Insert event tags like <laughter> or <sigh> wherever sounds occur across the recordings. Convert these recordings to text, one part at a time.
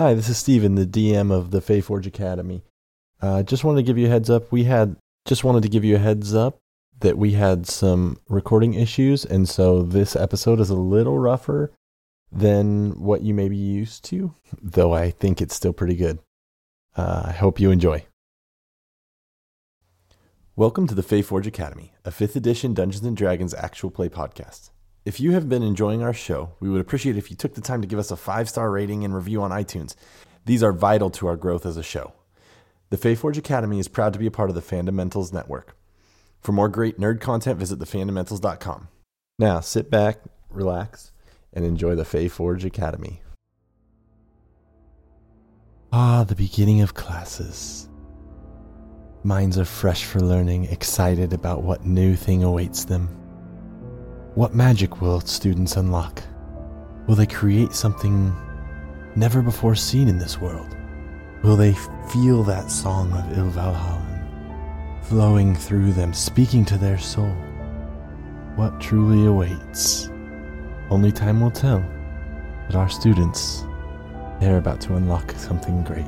Hi, this is Steven, the DM of the Fayforge Academy. Uh, just wanted to give you a heads up. We had just wanted to give you a heads up that we had some recording issues, and so this episode is a little rougher than what you may be used to, though I think it's still pretty good. Uh, I hope you enjoy. Welcome to the Fayforge Academy, a 5th edition Dungeons and Dragons actual play podcast. If you have been enjoying our show, we would appreciate if you took the time to give us a five star rating and review on iTunes. These are vital to our growth as a show. The Fayforge Academy is proud to be a part of the Fundamentals Network. For more great nerd content, visit thefundamentals.com. Now, sit back, relax, and enjoy the Fayforge Academy. Ah, the beginning of classes. Minds are fresh for learning, excited about what new thing awaits them. What magic will students unlock? Will they create something never before seen in this world? Will they feel that song of Ilvalhalen flowing through them, speaking to their soul? What truly awaits? Only time will tell. But our students, they're about to unlock something great.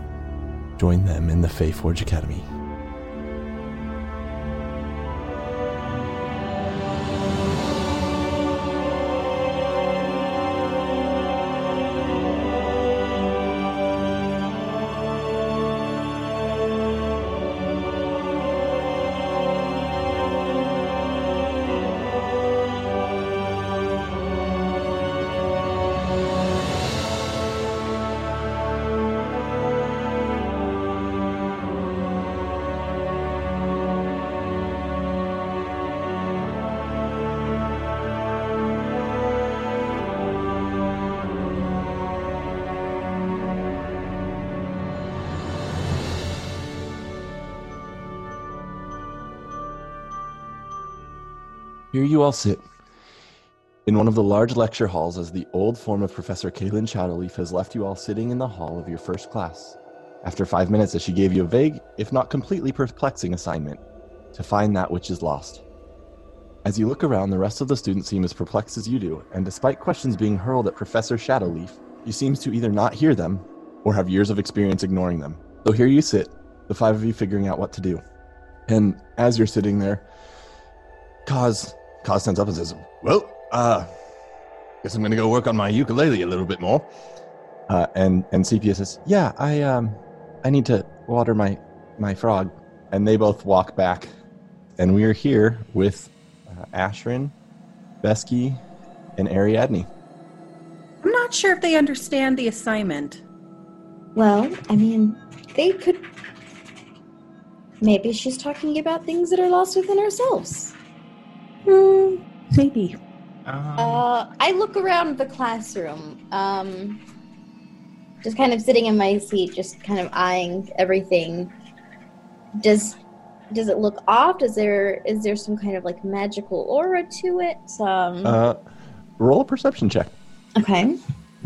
Join them in the Fayforge Academy. Here you all sit in one of the large lecture halls as the old form of Professor Kaylin Shadowleaf has left you all sitting in the hall of your first class. After five minutes, as she gave you a vague, if not completely perplexing assignment to find that which is lost. As you look around, the rest of the students seem as perplexed as you do, and despite questions being hurled at Professor Shadowleaf, he seems to either not hear them or have years of experience ignoring them. So here you sit, the five of you figuring out what to do. And as you're sitting there, Kaz Kaz stands up and says, "Well, uh, guess I'm gonna go work on my ukulele a little bit more." Uh, and and Sepia says, "Yeah, I um, I need to water my my frog." And they both walk back, and we are here with uh, Ashrin, Besky, and Ariadne. I'm not sure if they understand the assignment. Well, I mean, they could. Maybe she's talking about things that are lost within ourselves. Hmm, maybe. Um, Uh, I look around the classroom, um, just kind of sitting in my seat, just kind of eyeing everything. Does does it look off? Does there is there some kind of like magical aura to it? Um, Uh, roll a perception check. okay.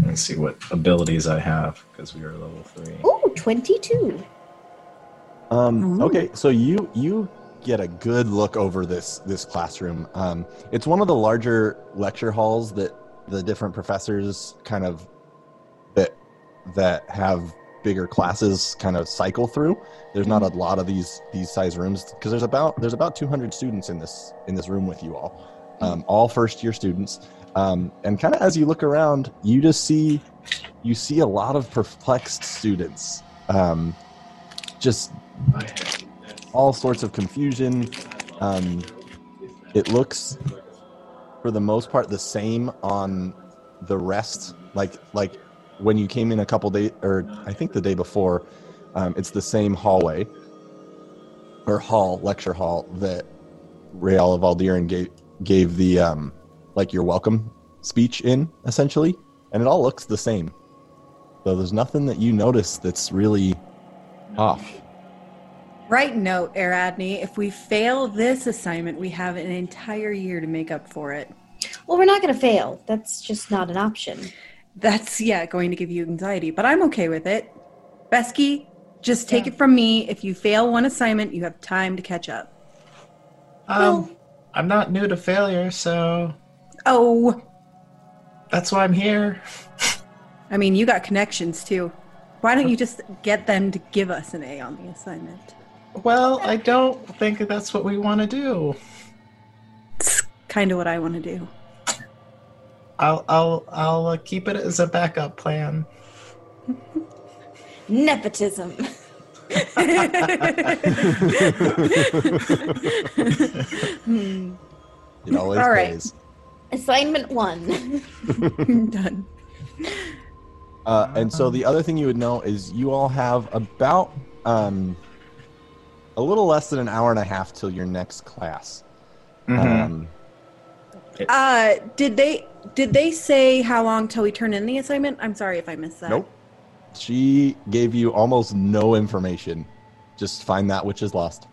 let's see what abilities I have because we are level three. Ooh, 22. Um, Ooh. okay, so you you get a good look over this this classroom. Um, it's one of the larger lecture halls that the different professors kind of that that have bigger classes kind of cycle through. There's not a lot of these these size rooms because there's about there's about 200 students in this in this room with you all, um, all first year students. Um, and kind of as you look around, you just see you see a lot of perplexed students. Um, just all sorts of confusion. Um, it looks, for the most part, the same on the rest. Like like when you came in a couple days, or I think the day before, um, it's the same hallway or hall lecture hall that Real of Aldiran gave gave the um, like your welcome speech in essentially, and it all looks the same. So there's nothing that you notice that's really off. Right note, Ariadne. If we fail this assignment, we have an entire year to make up for it. Well, we're not going to fail. That's just not an option. That's yeah, going to give you anxiety, but I'm okay with it. Besky, just take Yeah. it from me. If you fail one assignment, you have time to catch up. Um, I'm not new to failure, so Oh, that's why I'm here. I mean, you got connections too. Why don't <laughs> you just get them to give us an A on the assignment? Well, I don't think that's what we want to do. It's kind of what I want to do. I'll I'll I'll uh, keep it as a backup plan. <laughs> Nepotism. Hmm, <laughs> It always All right. pays. Assignment one. <laughs> Done. Uh, and so the other thing you would know is you all have about um, a little less than an hour and a half till your next class. Mhm. Um, Uh, did they did they say how long till we turn in the assignment? I'm sorry if I missed that. nope. She gave you almost no information. Just find that which is lost.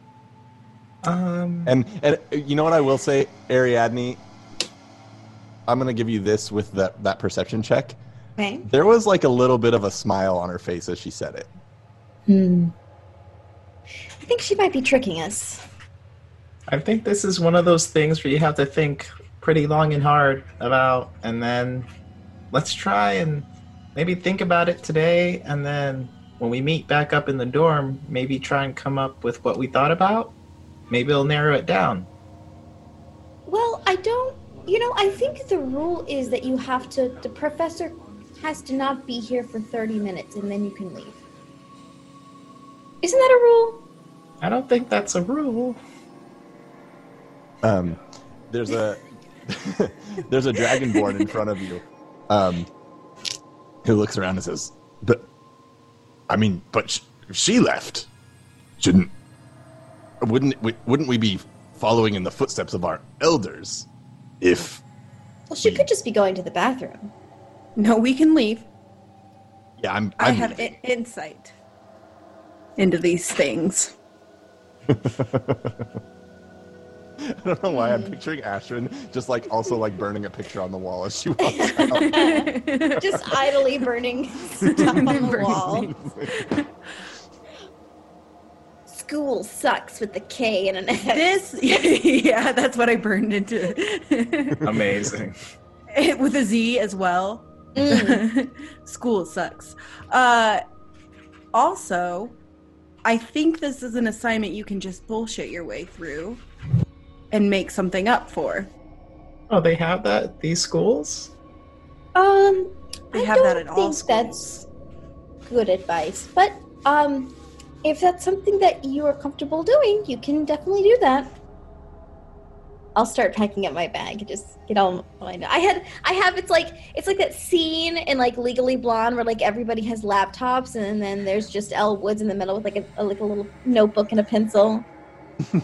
Um, And and you know what I will say, Ariadne. I'm gonna give you this with that that perception check. Okay. There was like a little bit of a smile on her face as she said it. Hmm. I think she might be tricking us. I think this is one of those things where you have to think pretty long and hard about, and then let's try and maybe think about it today, and then when we meet back up in the dorm, maybe try and come up with what we thought about. Maybe it'll narrow it down. Well, I don't. You know, I think the rule is that you have to. The professor has to not be here for 30 minutes and then you can leave. Isn't that a rule? I don't think that's a rule. Um, there's a <laughs> there's a dragonborn in front of you, um, who looks around and says, "But, I mean, but sh- she left. Shouldn't wouldn't we, wouldn't we be following in the footsteps of our elders? If Well, she could just be going to the bathroom. No, we can leave. yeah, I'm. I I'm have I- insight into these things. <laughs> I don't know why I'm picturing Ashrin just like also like burning a picture on the wall as she walks <laughs> out. Just idly burning <laughs> stuff on the wall. School sucks with the K and an S. this, yeah, that's what I burned into. Amazing. It- With a Z as well. Mm. School sucks. Uh, also, I think this is an assignment you can just bullshit your way through and make something up for. Oh, they have that at these schools? Um, They I have that don't at all think that's good advice. But um, if that's something that you are comfortable doing, you can definitely do that. I'll start packing up my bag. Just get all my. I had, I have. It's like it's like that scene in like Legally Blonde where like everybody has laptops and then there's just Elle Woods in the middle with like a, a like a little notebook and a pencil.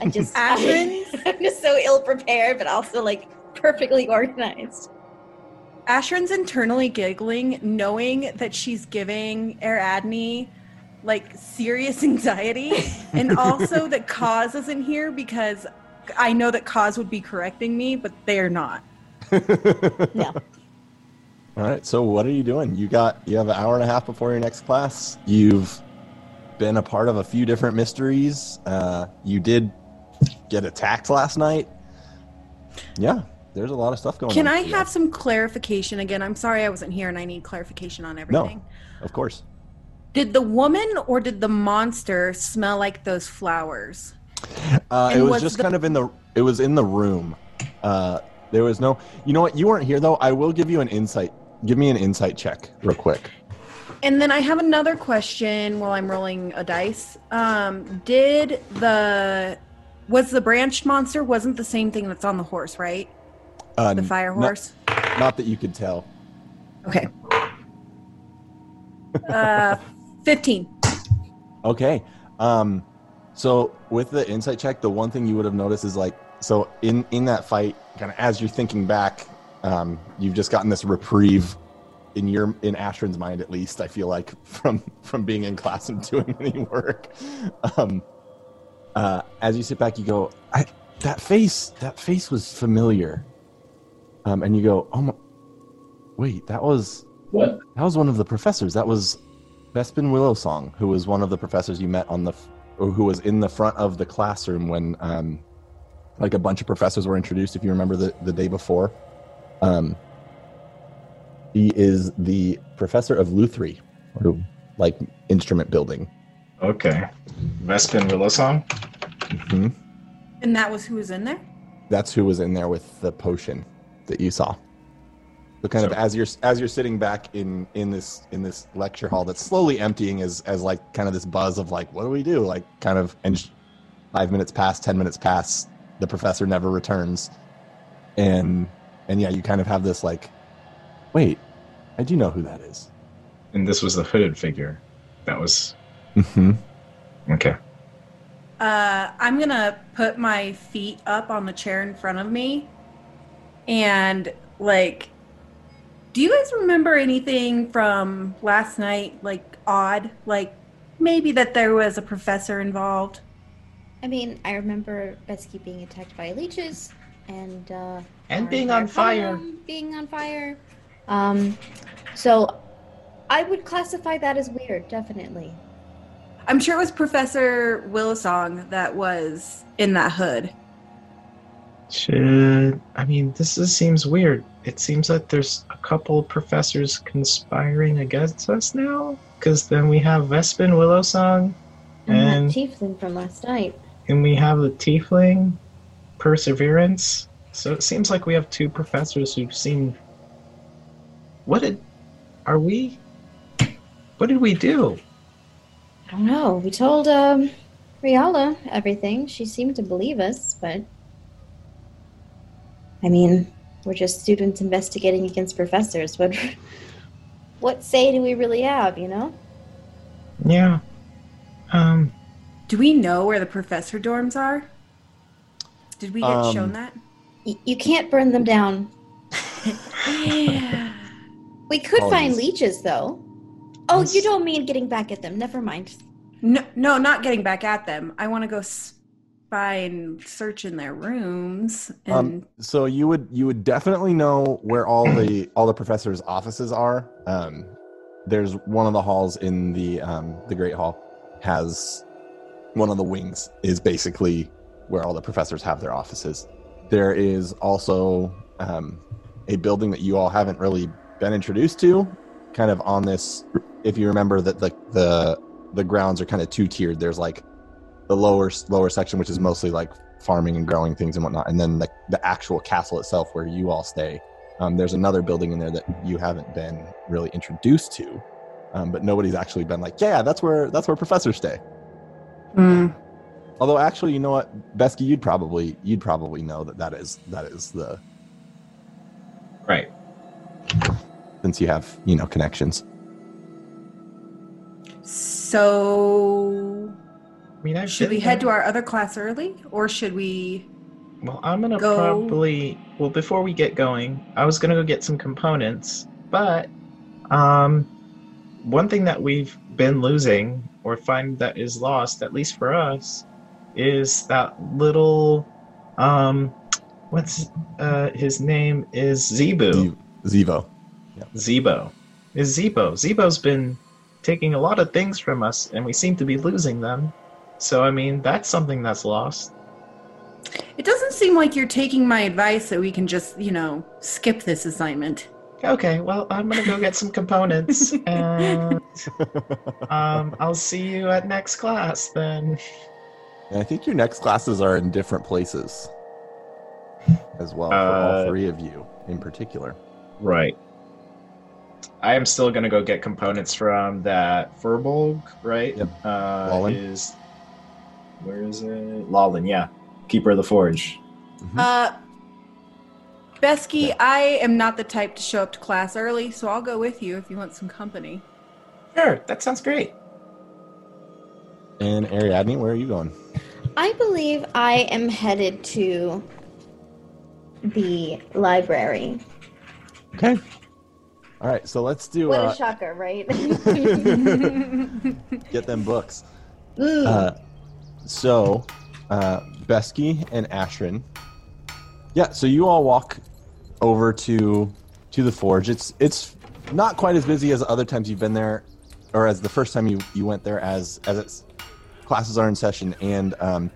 I just, <laughs> Ashrin? <laughs> I'm just so ill prepared, but also like perfectly organized. Ashrin's internally giggling, knowing that she's giving Ariadne like serious <laughs> anxiety, and also that Kaz isn't here because I know that Kaz would be correcting me, but they're not. <laughs> No. All right. So what are you doing? You got you have an hour and a half before your next class. You've been a part of a few different mysteries. Uh, you did get attacked last night. Yeah, there's a lot of stuff going Can on. Can I Yeah, have some clarification again? I'm sorry I wasn't here and I need clarification on everything. No, Of course. Did the woman or did the monster smell like those flowers? Uh, it was, just the- kind of in the. It was in the room. Uh, there was no. You know what? You weren't here though. I will give you an insight. Give me an insight check, real quick. And then I have another question while I'm rolling a dice. Um, did the was the branch monster wasn't the same thing that's on the horse, right? Uh, The fire not- horse. not that you could tell. Okay. Uh, fifteen. Okay. Um, so with the insight check, the one thing you would have noticed is like, so in in that fight, kind of as you're thinking back, um, you've just gotten this reprieve in your in Ashrin's mind, at least. I feel like <laughs> from from being in class and <laughs> doing any work. Um, uh, as you sit back, you go, I, that face, that face was familiar. Um, and you go, oh my, wait, that was What? that was one of the professors. That was Bespin Willowsong, who was one of the professors you met on the, or who was in the front of the classroom when, um, like a bunch of professors were introduced. If you remember the the day before, um, he is the professor of Lutherie, or like instrument building. Okay. Vespin Willowsong? hmm And that was who was in there? That's who was in there with the potion that you saw. So kind of as you're as you're sitting back in in this in this lecture hall that's slowly emptying as as like kind of this buzz of like what do we do like kind of and sh- five minutes pass ten minutes pass the professor never returns and and yeah you kind of have this like wait I do know who that is. And this was the hooded figure. That was Mm-hmm. okay. Uh, I'm gonna put my feet up on the chair in front of me, and like, do you guys remember anything from last night? Like odd, like maybe that there was a professor involved. I mean, I remember Besky being attacked by leeches and uh, And being on fire. being on fire. Um, so I would classify that as weird, definitely. I'm sure it was Professor Willowsong that was in that hood. Should I mean this is, seems weird. It seems that there's a couple professors conspiring against us now. Because then we have Vespin Willowsong, And, And- that tiefling from last night. and we have the Tiefling Perseverance. So it seems like we have two professors who seem. What did? Are we? What did we do? I don't know. We told um, Riala everything. She seemed to believe us, but I mean, we're just students investigating against professors. What <laughs> what say do we really have? You know? Yeah. Um. Do we know where the professor dorms are? Did we get Um, shown that? Y- you can't burn them down. <laughs> We could find leeches, though. Oh, you don't mean getting back at them. Never mind. No, no, not getting back at them. I want to go spy and search in their rooms. And Um, so you would you would definitely know where all the all the professors' offices are. Um, there's one of the halls in the um, the Great Hall has one of the wings is basically where all the professors have their offices. There is also um, a building that you all haven't really been introduced to, kind of on this. If you remember that the the the grounds are kind of two tiered. There's like the lower lower section, which is mostly like farming and growing things and whatnot, and then the the actual castle itself, where you all stay. Um, there's another building in there that you haven't been really introduced to, um, but nobody's actually been like, yeah, that's where that's where professors stay. Hmm. Although actually, you know what, Besky, you'd probably you'd probably know that that is that is the Right. since you have you know connections. so I mean, I've should we head there. to our other class early, or should we? Well, I'm gonna Go- probably. Well, before we get going, I was gonna go get some components, but um, one thing that we've been losing or find that is lost, at least for us, is that little um, what's uh his name is Zebu. Ze- Zevo. Zebo. Is Zebo. Zebo's been taking a lot of things from us, and we seem to be losing them. So I mean, that's something that's lost. It doesn't seem like you're taking my advice that we can just, you know, skip this assignment. Okay, well, I'm gonna go get some components, <laughs> and um, I'll see you at next class then. And I think your next classes are in different places as well for all Uh, three of you in particular. Right. I am still gonna go get components from that Furbolg, right? Yep. Uh, Lawlin. Is where is it? Lawlin, yeah. Keeper of the Forge. Uh, Besky, I am not the type to show up to class early, so I'll go with you if you want some company. Sure, that sounds great. And Ariadne, where are you going? I believe I am headed to the library. Okay. All right, so let's do What uh, a shocker, right? <laughs> <laughs> get them books. Mm. Uh, so, uh, Besky and Ashrin. Yeah, so you all walk over to to the forge. It's it's not quite as busy as other times you've been there, or as the first time you you went there. As as it's classes are in session, and um,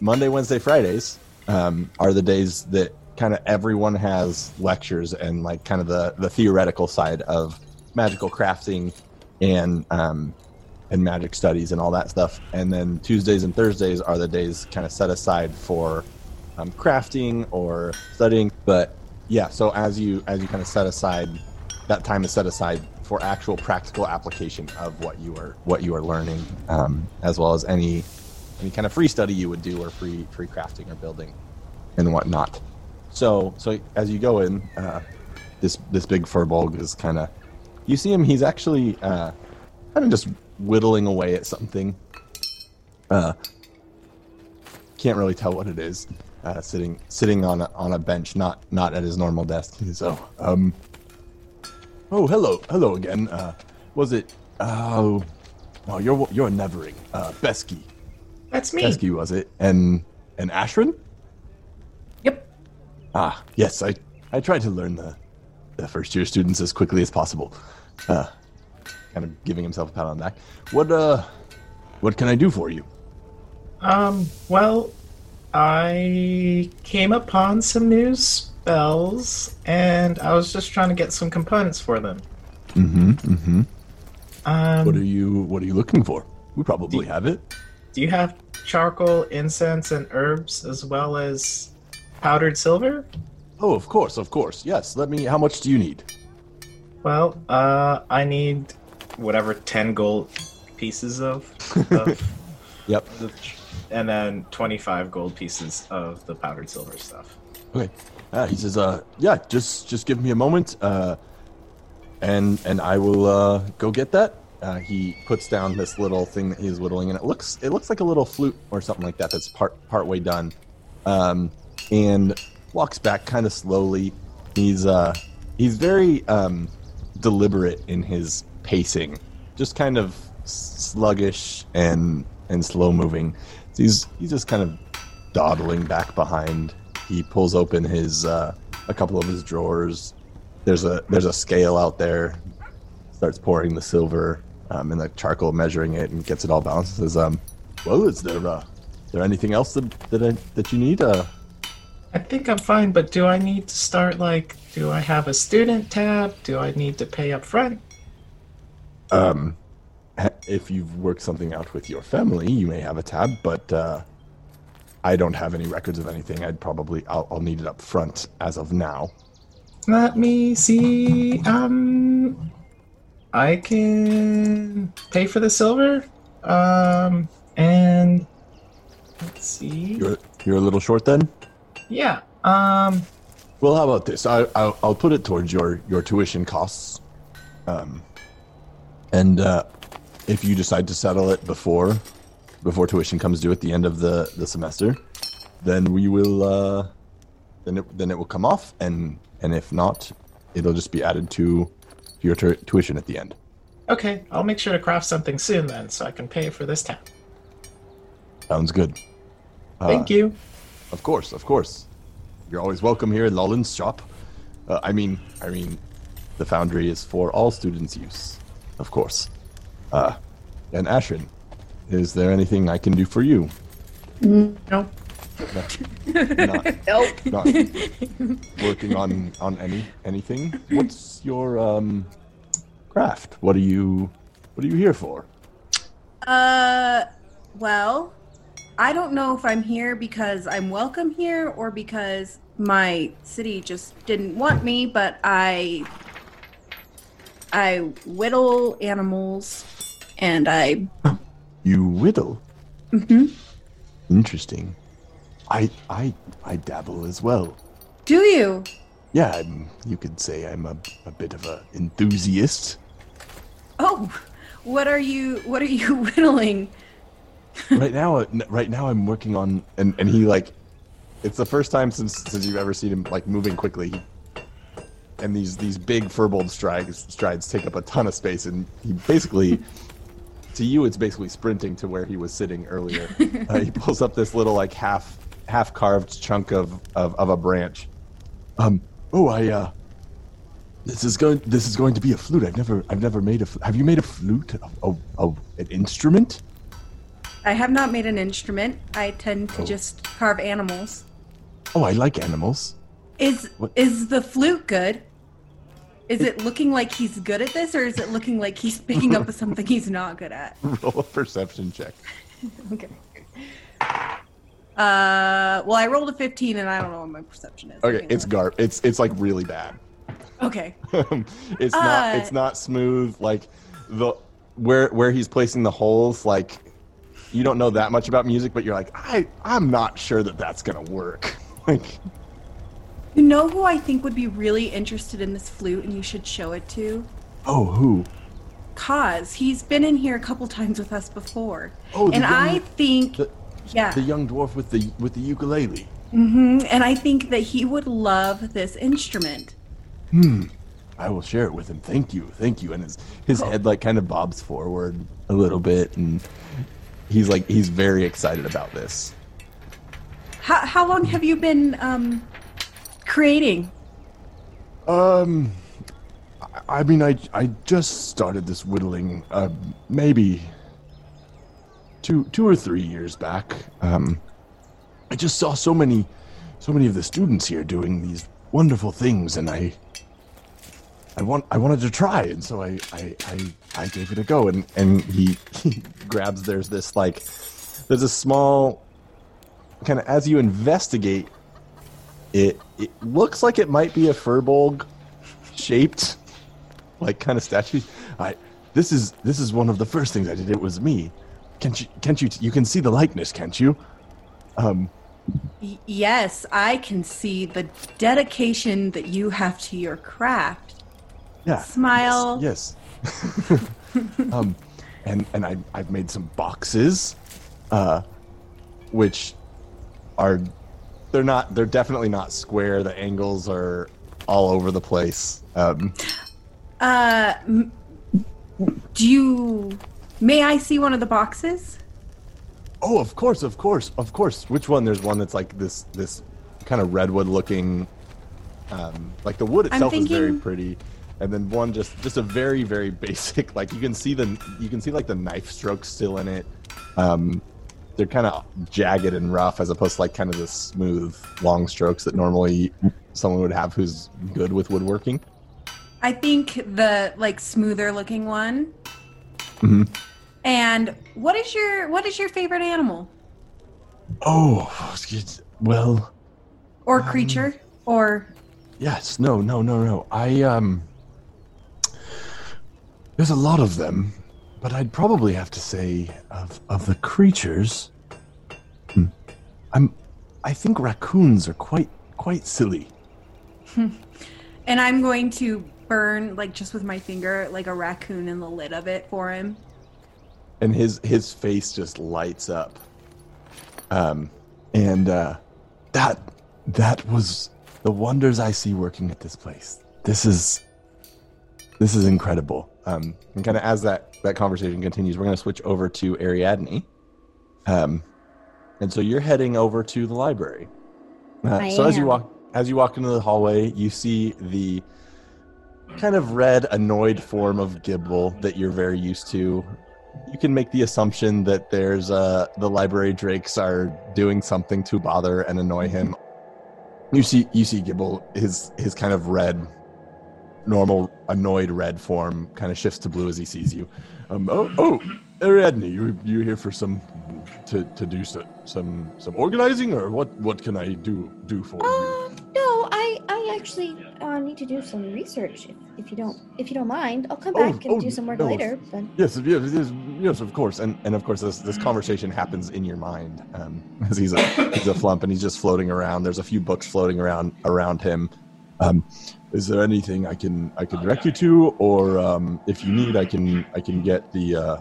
Monday, Wednesday, Fridays um, are the days that kind of everyone has lectures and like kind of the the theoretical side of magical crafting and um, and magic studies and all that stuff. And then Tuesdays and Thursdays are the days kind of set aside for um, crafting or studying. But yeah, so as you as you kind of set aside that time is set aside for actual practical application of what you are what you are learning, um, as well as any any kind of free study you would do or free free crafting or building and whatnot. So so as you go in, uh, this this big furbolg is kind of you see him. He's actually uh, kind of just whittling away at something. Uh, can't really tell what it is. Uh, sitting sitting on a, on a bench, not not at his normal desk. So um. Oh, hello, hello again. Uh, was it? Oh, oh, you're you're Nevering. Uh, Besky. That's me. Besky was it? And and Ashrin? Yep. Ah, yes. I I tried to learn the the first year students as quickly as possible. Uh, kind of giving himself a pat on the back. What uh, what can I do for you? Um, well, I came upon some new spells, and I was just trying to get some components for them. Mm-hmm. Mm-hmm. Um, What are you What are you looking for? We probably have it. do you have charcoal, incense, and herbs, as well as powdered silver? Oh, of course, of course. Yes. Let me. How much do you need? Well, uh, I need whatever ten gold pieces of, <laughs> of Yep. the, and then twenty-five gold pieces of the powdered silver stuff. Okay. Uh, he says, uh, yeah, just just give me a moment, uh, and and I will uh, go get that. Uh, he puts down this little thing that he's whittling, and it looks it looks like a little flute or something like that. That's part part way done, um, and walks back kind of slowly. He's uh, he's very um, deliberate in his pacing, just kind of sluggish and and slow moving. He's he's just kind of dawdling back behind. He pulls open his uh, a couple of his drawers. There's a there's a scale out there. Starts pouring the silver um, and the charcoal, measuring it, and gets it all balanced. Says, um, "Well, is there uh, there anything else that that, I, that you need? Uh, I think I'm fine, but do I need to start like? Do I have a student tab? Do I need to pay up front? Um, if you've worked something out with your family, you may have a tab, but uh, I don't have any records of anything. I'd probably I'll, I'll need it up front as of now. Let me see. Um, I can pay for the silver. Um, and let's see. You're you're a little short then. Yeah. Um, Well, how about this? I, I'll, I'll put it towards your, your tuition costs. Um, and uh, if you decide to settle it before before tuition comes due at the end of the, the semester, then we will uh, then it, then it will come off, and and if not, it'll just be added to your tu- tuition at the end. okay. I'll make sure to craft something soon then, so I can pay for this tab. Sounds good. Uh, Thank you. Of course, of course. You're always welcome here at Lawlin's shop. Uh, I mean, I mean, the foundry is for all students' use, of course. Uh, and Ashrin, is there anything I can do for you? No. <laughs> Not, Nope. not working on on any anything. What's your um craft? What are you What are you here for? Uh, well, I don't know if I'm here because I'm welcome here or because my city just didn't want me, but I I whittle animals and I You whittle. Mm-hmm. Interesting. I I I dabble as well. do you? Yeah, I'm, you could say I'm a, a bit of a enthusiast. Oh, what are you what are you <laughs> whittling? right now, uh, right now I'm working on, and, and he like, it's the first time since since you've ever seen him like moving quickly. He, and these these big furbolg strides strides take up a ton of space, and he basically, to you, it's basically sprinting to where he was sitting earlier. <laughs> uh, he pulls up this little like half half carved chunk of, of of a branch. Um. Oh, I uh. This is going. This is going to be a flute. I've never. I've never made a. fl- Have you made a flute? A, a, a an instrument? I have not made an instrument. I tend to Oh. just carve animals. Oh, I like animals. Is What? is the flute good? Is it looking like he's good at this, or is it looking like he's picking up <laughs> something he's not good at? Roll a perception check. <laughs> Okay. Uh, well, I rolled a 15, and I don't know what my perception is. Okay, it's garb. It's it's like really bad. okay. <laughs> it's not Uh, it's not smooth like the where where he's placing the holes like you don't know that much about music but you're like i i'm not sure that that's gonna work like You know who I think would be really interested in this flute, and you should show it to? oh who? Kaz he's been in here a couple times with us before, Oh, and young- I think, the, yeah, the young dwarf with the with the ukulele. Hmm and I think that he would love this instrument. hmm. I will share it with him. Thank you. Thank you. And his his Cool. head like kind of bobs forward a little bit and he's like he's very excited about this. How how long have you been um creating? Um, I, mean, I I just started this whittling, uh, maybe two two or three years back. Um, I just saw so many, so many of the students here doing these wonderful things, and I, I want I wanted to try, and so I I I, I gave it a go, and and he, <laughs> he grabs. There's this like, there's a small, kind of as you investigate it it looks like it might be a furbolg shaped like kind of statue i this is this is one of the first things i did it was me can't you can't you you can see the likeness can't you um yes, I can see the dedication that you have to your craft. yeah Smile. yes, yes. <laughs> um and and i i've made some boxes uh which are they're not they're definitely not square the angles are all over the place um Uh, do you? May I see one of the boxes? Oh, of course, of course, of course. Which one? There's one that's like this, this kind of redwood looking. Um, like the wood itself is very pretty, and then one just, just a very, very <laughs> basic. Like you can see the, you can see like the knife strokes still in it. Um, they're kind of jagged and rough, as opposed to like kind of the smooth, long strokes that normally someone would have who's good with woodworking. I think the like smoother looking one. Mhm. And what is your what is your favorite animal Oh, well, or Um, creature or Yes, no, no, no, no. I um There's a lot of them, but I'd probably have to say of of the creatures hmm, I'm I think raccoons are quite quite silly. <laughs> and I'm going to burn like just with my finger like a raccoon in the lid of it for him. And his his face just lights up. Um and uh that that was the wonders I see working at this place. This is this is incredible. Um, and kind of as that that conversation continues, we're going to switch over to Ariadne. Um, and so you're heading over to the library. Uh, so as you walk as you walk into the hallway, you see the kind of red, annoyed form of Gibble that you're very used to. You can make the assumption that there's uh, the library drakes are doing something to bother and annoy him. You see, you see Gibble, his his kind of red, normal annoyed red form kind of shifts to blue as he sees you. Um, oh, oh, Ariadne, you you here for some to, to do so, some some organizing, or what what can I do do for you? Uh, no, I I actually uh, need to do some research. If, if you don't if you don't mind, I'll come Oh, back and oh, do some work no. later. But Yes, yes, yes, yes, of course, and and of course this this conversation happens in your mind um, <laughs> as he's a he's a flump and he's just floating around. There's a few books floating around around him. Um, is there anything I can I can direct you to, or um, if you need, I can I can get the uh,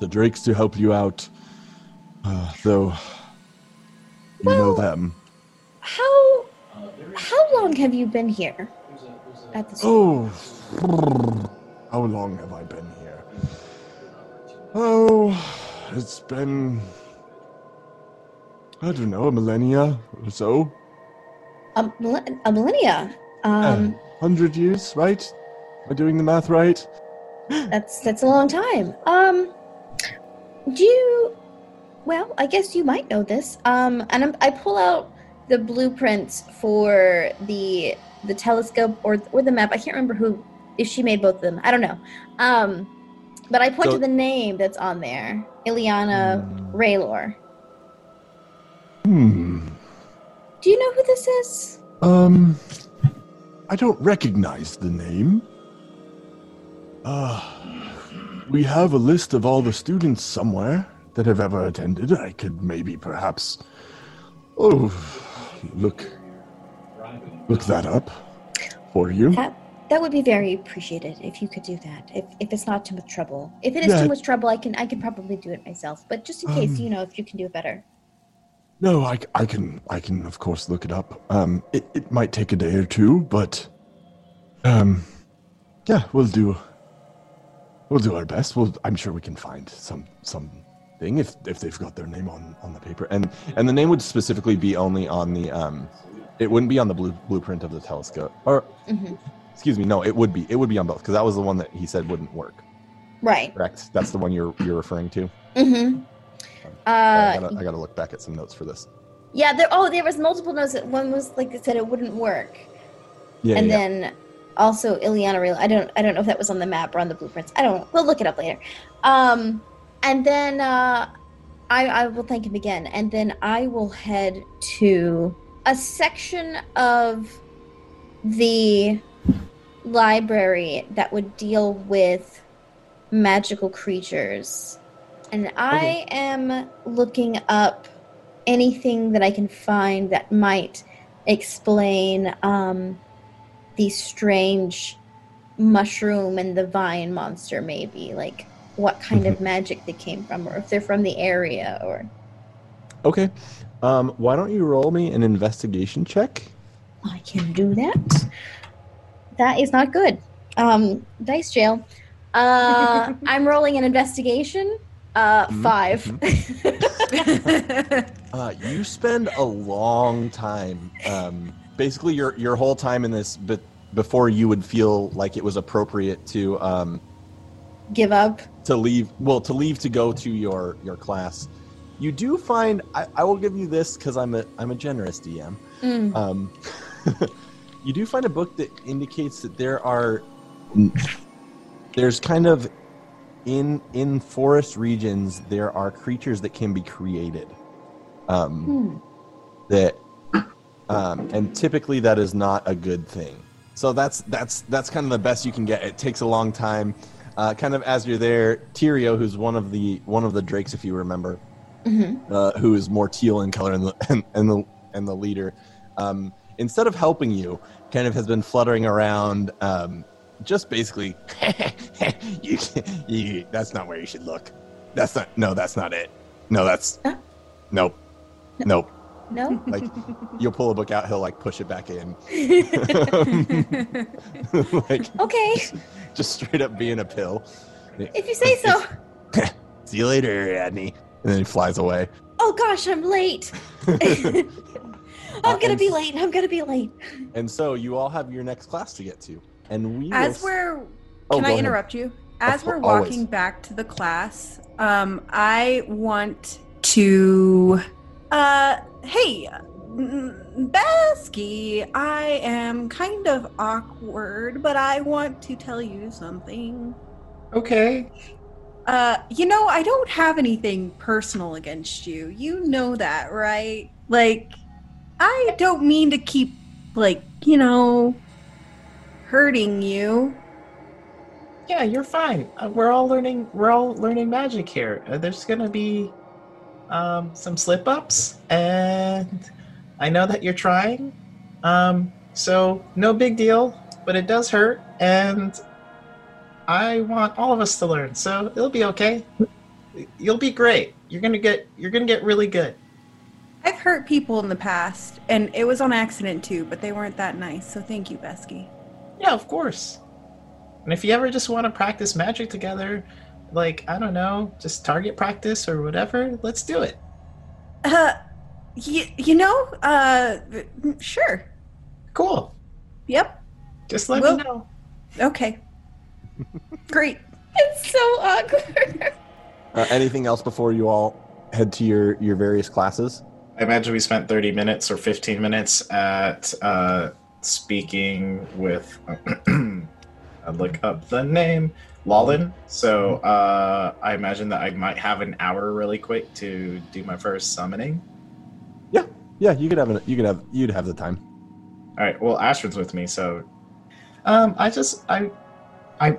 the Drakes to help you out. Uh, though you know them. how how long have you been here at this? Oh, how long have I been here? Oh, it's been, I don't know, a millennia or so. a, millen- a millennia. Um, Hundred years, right? Am I doing the math right? that's that's a long time. Um, do you? Well, I guess you might know this. Um, and I'm, I pull out the blueprints for the the telescope or or the map. I can't remember who if she made both of them. I don't know. Um, but I point So- to the name that's on there, Ileana Hmm. Raylor. Hmm. Do you know who this is? Um, I don't recognize the name. Uh, we have a list of all the students somewhere that have ever attended. I could maybe perhaps. Oh, look. Look that up for you. That that would be very appreciated if you could do that. If if it's not too much trouble. If it is Yeah. too much trouble, I can I can probably do it myself. But just in case, Um, you know, if you can do it better. No, I, I can, I can, of course, look it up. Um, it, it might take a day or two, but, um, yeah, we'll do, we'll do our best. We'll, I'm sure we can find some, something if, if they've got their name on, on the paper, and, and the name would specifically be only on the, um, it wouldn't be on the blue, blueprint of the telescope, or, hmm excuse me, no, it would be, it would be on both, because that was the one that he said wouldn't work. Right. Correct. That's the one you're, you're referring to. Mm-hmm. I Uh, gotta, I gotta look back at some notes for this. yeah. There. Oh, there was multiple notes. That one was like it said it wouldn't work, Yeah, and yeah. then also Ileana Raylor. I don't. I don't know if that was on the map or on the blueprints. I don't know. We'll look it up later. Um, and then uh, I I will thank him again, and then I will head to a section of the library that would deal with magical creatures. And I am looking up anything that I can find that might explain um, the strange mushroom and the vine monster, maybe. Like what kind of magic they came from, or if they're from the area, or. Okay. Um, why don't you roll me an investigation check? I can do that. That is not good. Um, dice jail. Uh, <laughs> I'm rolling an investigation. Uh, Mhm, 5 <laughs> Uh, you spend a long time, um, basically your your whole time in this, but before you would feel like it was appropriate to um, Give up. to leave. Well, to leave to go to your your class. You do find I, I will give you this because I'm a I'm a generous DM. Mm. Um, <laughs> you do find a book that indicates that there are there's kind of in in forest regions there are creatures that can be created um, Hmm. that um, and typically that is not a good thing so that's that's that's kind of the best you can get it takes a long time uh, kind of as you're there Tyrio who's one of the one of the drakes if you remember Mhm. uh, who is more teal in color and the and, and the and the leader um, instead of helping you kind of has been fluttering around um, just basically <laughs> you, you that's not where you should look that's not no that's not it no that's Huh? nope nope No? <laughs> like you'll pull a book out he'll like push it back in <laughs> like Okay, just straight up being a pill if you say so. see you later Adney and then he flies away Oh gosh, I'm late. I'm Uh, gonna be late. I'm gonna be late. And so you all have your next class to get to. And we As will- we're Oh, can go I ahead. interrupt you? As cour- we're walking always. back to the class, um, I want to uh hey mm, Besky, I am kind of awkward, but I want to tell you something. Okay. Uh, you know, I don't have anything personal against you. You know that, right? Like, I don't mean to keep, like, you know, hurting you. Yeah, you're fine. Uh, we're all learning. We're all learning magic here. Uh, there's gonna be um, some slip ups, and I know that you're trying. Um, so no big deal, but it does hurt, and I want all of us to learn. So it'll be okay. You'll be great. You're gonna get. You're gonna get really good. I've hurt people in the past, and it was on accident too, but they weren't that nice. So thank you, Besky. Yeah, of course. And if you ever just want to practice magic together, like I don't know, just target practice or whatever, let's do it. Uh, you, you know, uh, sure. Cool. Yep. Just let Well- me know. Okay. <laughs> Great. It's so awkward. uh, anything else before you all head to your your various classes? I imagine we spent 30 minutes or 15 minutes at uh, speaking with. <clears throat> I look up the name Lawlin. So uh, I imagine that I might have an hour really quick to do my first summoning. Yeah, yeah, you could have an, you could have you'd have the time. All right. Well, Astrid's with me, so um, I just I I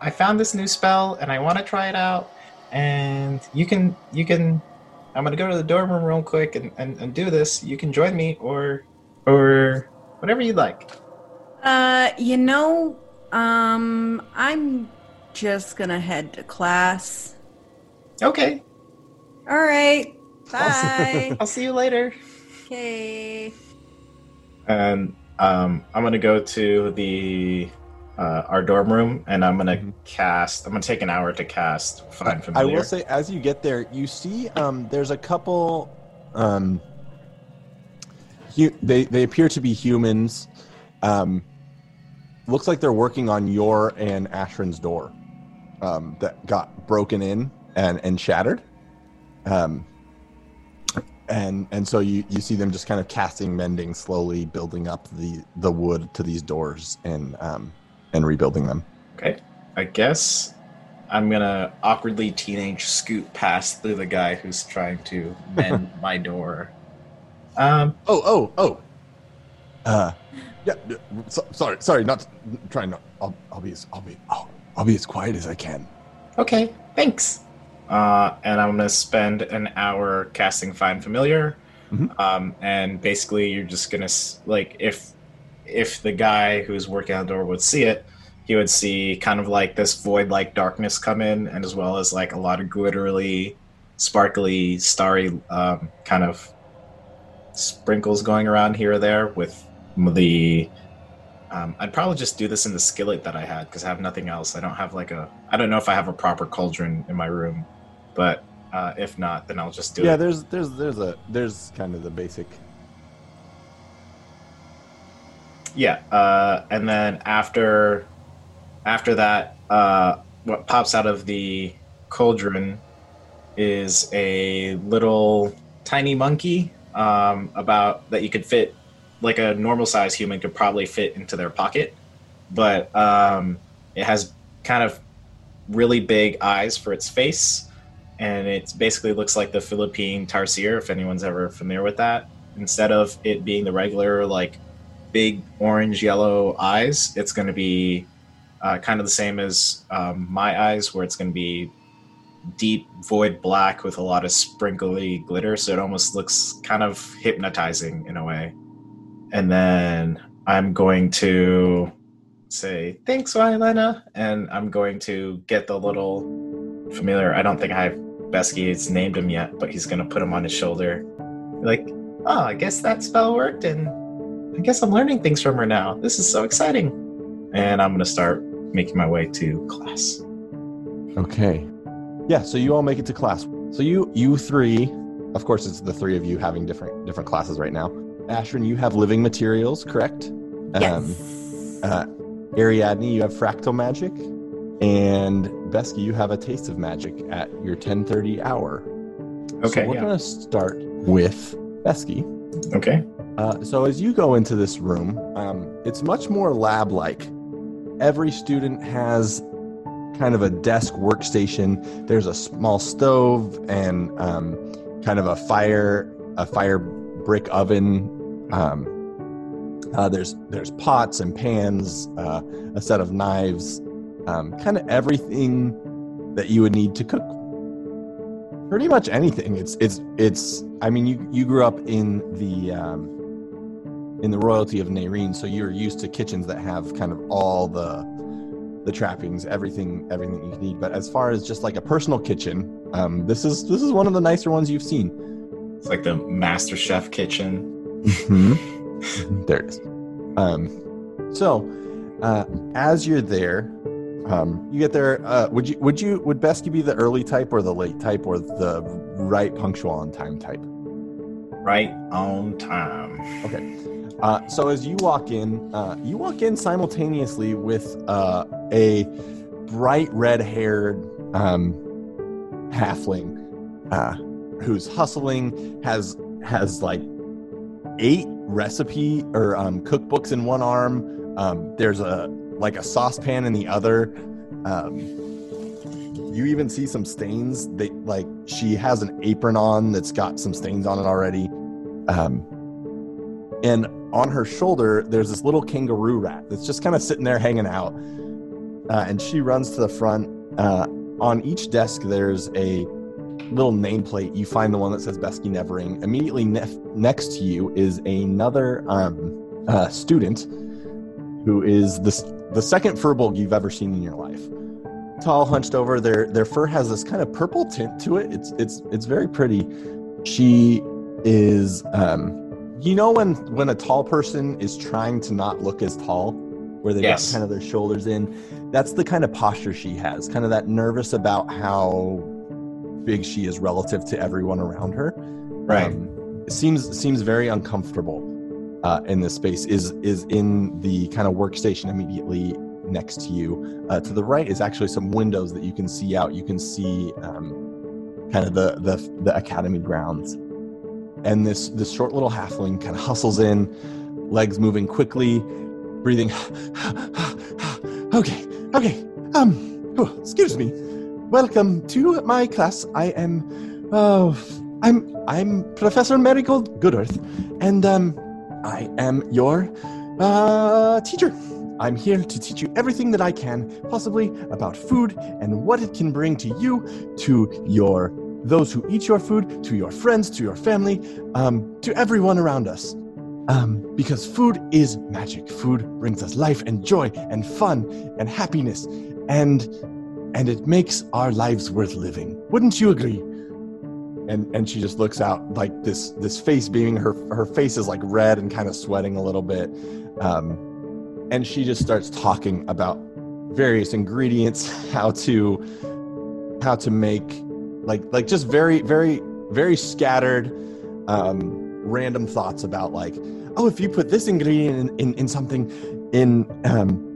I found this new spell and I want to try it out. And you can you can I'm gonna go to the dorm room real quick and, and, and do this. You can join me or or whatever you'd like. Uh, you know, um, I'm just gonna head to class. Okay. All right. Bye. <laughs> I'll see you later. okay. And um, I'm gonna go to the uh, our dorm room and I'm gonna Mhm. cast. I'm gonna take an hour to cast Find I will say, as you get there, you see um, there's a couple. Um, hu- they they appear to be humans. Um, looks like they're working on your and Ashrin's door um, that got broken in and and shattered. Um, and and so you you see them just kind of casting, mending, slowly building up the the wood to these doors and um, and rebuilding them. Okay. I guess I'm gonna awkwardly teenage scoot past through the guy who's trying to mend <laughs> my door. Um. Oh, oh, oh. Uh, yeah. So, sorry, sorry. Not trying. Not. I'll, I'll be as. I'll be. I'll, I'll be as quiet as I can. Okay. Thanks. Uh, and I'm gonna spend an hour casting Find Familiar. Mhm. Um, and basically, you're just gonna s- like if if the guy who's working on the door would see it, he would see kind of like this void-like darkness come in, and as well as like a lot of glittery, sparkly, starry um, kind of sprinkles going around here or there with the um, I'd probably just do this in the skillet that I had because I have nothing else. I don't have like a. I don't know if I have a proper cauldron in my room, but uh, if not, then I'll just do yeah. it. Yeah, there's. There's. There's a. There's kind of the basic. Yeah, uh, and then after after that, uh, what pops out of the cauldron is a little tiny monkey um, about that you could fit like a normal sized human could probably fit into their pocket, but um, it has kind of really big eyes for its face, and it basically looks like the Philippine tarsier. If anyone's ever familiar with that, instead of it being the regular like big orange yellow eyes, it's going to be uh, kind of the same as um, my eyes, where it's going to be deep void black with a lot of sprinkly glitter. So it almost looks kind of hypnotizing in a way. And then I'm going to say, thanks, Violena. And I'm going to get the little familiar. I don't think I have Besky's named him yet, but he's going to put him on his shoulder. Like, oh, I guess that spell worked. And I guess I'm learning things from her now. This is so exciting. And I'm going to start making my way to class. Okay. Yeah. So you all make it to class. So you you three, of course, it's the three of you having different different classes right now. Ashrin, you have living materials, correct? Yes. uh, Ariadne, you have fractal magic, and Besky, you have a taste of magic at your 10:30 hour. Okay, so we're yeah. gonna start with Besky. Okay. Uh, so as you go into this room, um, it's much more lab-like. Every student has kind of a desk workstation. There's a small stove and um, kind of a fire, a fire brick oven. Um, uh, there's there's pots and pans, uh, a set of knives, um, kind of everything that you would need to cook. Pretty much anything. It's it's it's. I mean, you you grew up in the um, in the royalty of Nairene, so you're used to kitchens that have kind of all the the trappings, everything everything you need. But as far as just like a personal kitchen, um, this is this is one of the nicer ones you've seen. It's like the Master Chef kitchen. <laughs> there it is. Um, so uh, as you're there, um, you get there. Uh, would you would you would Besky be the early type or the late type or the right punctual on time type? Right on time. Okay. Uh, so as you walk in, uh, you walk in simultaneously with uh, a bright red-haired um, halfling uh, who's hustling, has has like eight recipe or um, cookbooks in one arm. Um, there's a like a saucepan in the other. Um, you even see some stains. They like she has an apron on that's got some stains on it already. Um, and on her shoulder, there's this little kangaroo rat that's just kind of sitting there hanging out. Uh, and she runs to the front. Uh, on each desk, there's a little nameplate. You find the one that says Besky Nevering. Immediately nef- next to you is another um, uh, student who is the, the second furbolg you've ever seen in your life. Tall, hunched over. Their their fur has this kind of purple tint to it. It's it's it's very pretty. She is um, you know when when a tall person is trying to not look as tall where they Yes. get kind of their shoulders in? That's the kind of posture she has kind of that nervous about how big she is relative to everyone around her. Right. um, seems seems very uncomfortable uh, in this space is is in the kind of workstation immediately next to you. Uh, to the right is actually some windows that you can see out. You can see um, kind of the, the the academy grounds and this this short little halfling kind of hustles in legs moving quickly breathing. <sighs> Okay okay um oh, excuse me. Welcome to my class. I am oh i'm i'm professor marigold goodearth and um i am your uh teacher. I'm here to teach you everything that i can possibly about food and what it can bring to you to your those who eat your food to your friends to your family um, to everyone around us. Um, because food is magic. Food brings us life and joy and fun and happiness and and it makes our lives worth living. Wouldn't you agree? And and she just looks out like this this face beaming her her face is like red and kind of sweating a little bit. Um, and she just starts talking about various ingredients <laughs> how to how to make like like just very very very scattered um random thoughts about like oh if you put this ingredient in in, in something in um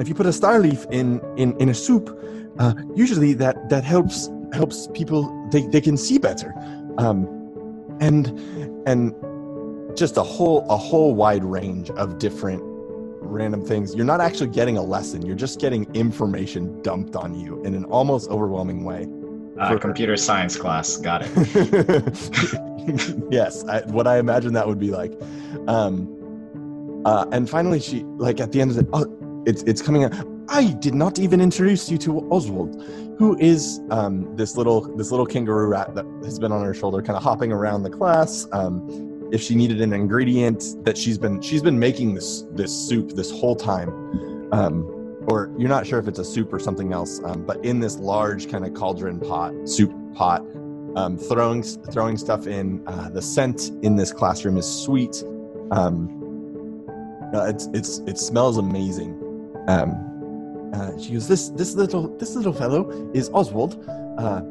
if you put a star leaf in in in a soup uh usually that that helps helps people they they can see better. Um and and just a whole a whole wide range of different random things. You're not actually getting a lesson. You're just getting information dumped on you in an almost overwhelming way Uh, For- computer science class. Got it. <laughs> yes, I, what I imagine that would be like. Um, uh, and finally, she like at the end of it, oh, it's it's coming out. I did not even introduce you to Oswald, who is um, this little this little kangaroo rat that has been on her shoulder, kind of hopping around the class. Um, if she needed an ingredient that she's been she's been making this this soup this whole time, um, or you're not sure if it's a soup or something else, um, but in this large kind of cauldron pot soup pot, um, throwing throwing stuff in. Uh, the scent in this classroom is sweet. Um, uh, it's it's it smells amazing. Um, uh, she goes, "This this little this little fellow is Oswald. Uh,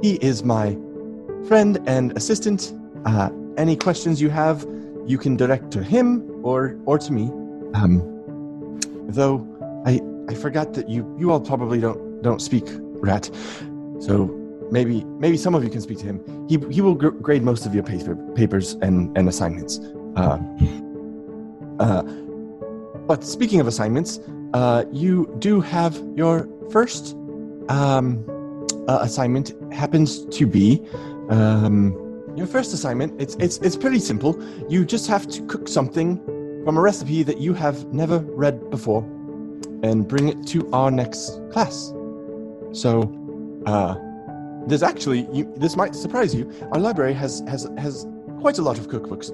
he is my friend and assistant. Uh, any questions you have, you can direct to him or or to me. Um, though I I forgot that you you all probably don't don't speak rat, so maybe maybe some of you can speak to him. He he will gr- grade most of your paper, papers and and assignments. Uh, uh, but speaking of assignments, uh, you do have your first um, uh, assignment happens to be um, your first assignment. It's it's it's pretty simple. You just have to cook something from a recipe that you have never read before, and bring it to our next class. So, uh, there's actually you, this might surprise you. Our library has has has quite a lot of cookbooks.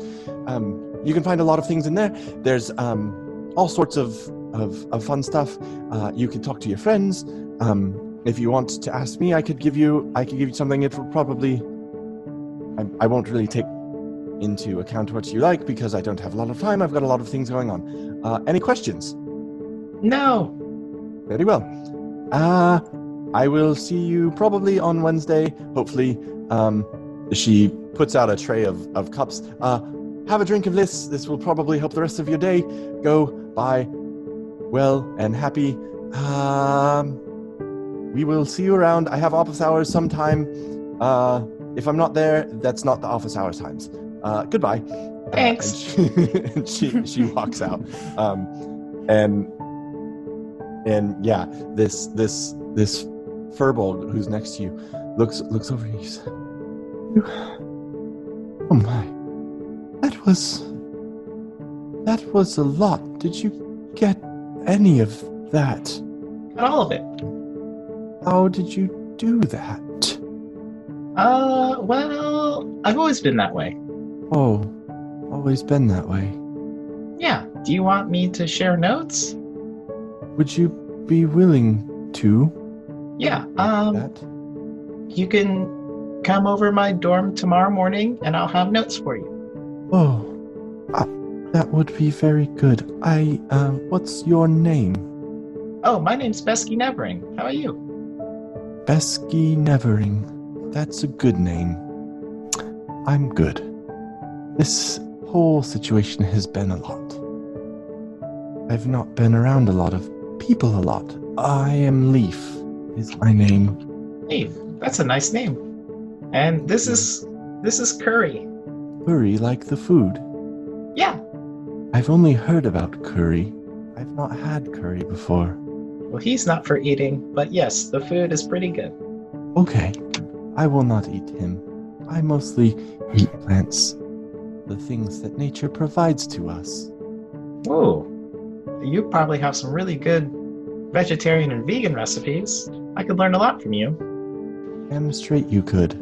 Um, you can find a lot of things in there. There's um, all sorts of, of, of fun stuff. Uh, you can talk to your friends. Um, if you want to ask me, I could give you I could give you something. It will probably I, I won't really take into account what you like because I don't have a lot of time. I've got a lot of things going on. Uh, any questions? No. Very well. Uh, I will see you probably on Wednesday, hopefully. Um, she puts out a tray of, of cups. Uh, have a drink of this. This will probably help the rest of your day go by well and happy. Um, we will see you around. I have office hours sometime. Uh, if I'm not there, that's not the office hours times. Uh, goodbye. Thanks. Uh, and she, <laughs> and she she walks out. Um, and and yeah, this this this furbolg who's next to you looks looks over and he says, "You- "Oh my, that was that was a lot. Did you get any of that? Got all of it. How did you do that? Uh, well, I've always been that way. Oh, always been that way. Yeah. Do you want me to share notes? Would you be willing to Yeah. Um, that? you can come over my dorm tomorrow morning, and I'll have notes for you. Oh, uh, that would be very good. I, uh, what's your name? Oh, my name's Besky Nevering. How are you? Besky Nevering. That's a good name. I'm good. This whole situation has been a lot. I've not been around a lot of people a lot. I am Leaf, is my name. Hey, that's a nice name. And this is this is Curry. Curry like the food. Yeah. I've only heard about curry. I've not had curry before. Well, he's not for eating, but yes, the food is pretty good. Okay, I will not eat him. I mostly eat plants, the things that nature provides to us. Ooh. You probably have some really good vegetarian and vegan recipes. I could learn a lot from you. Damn straight you could.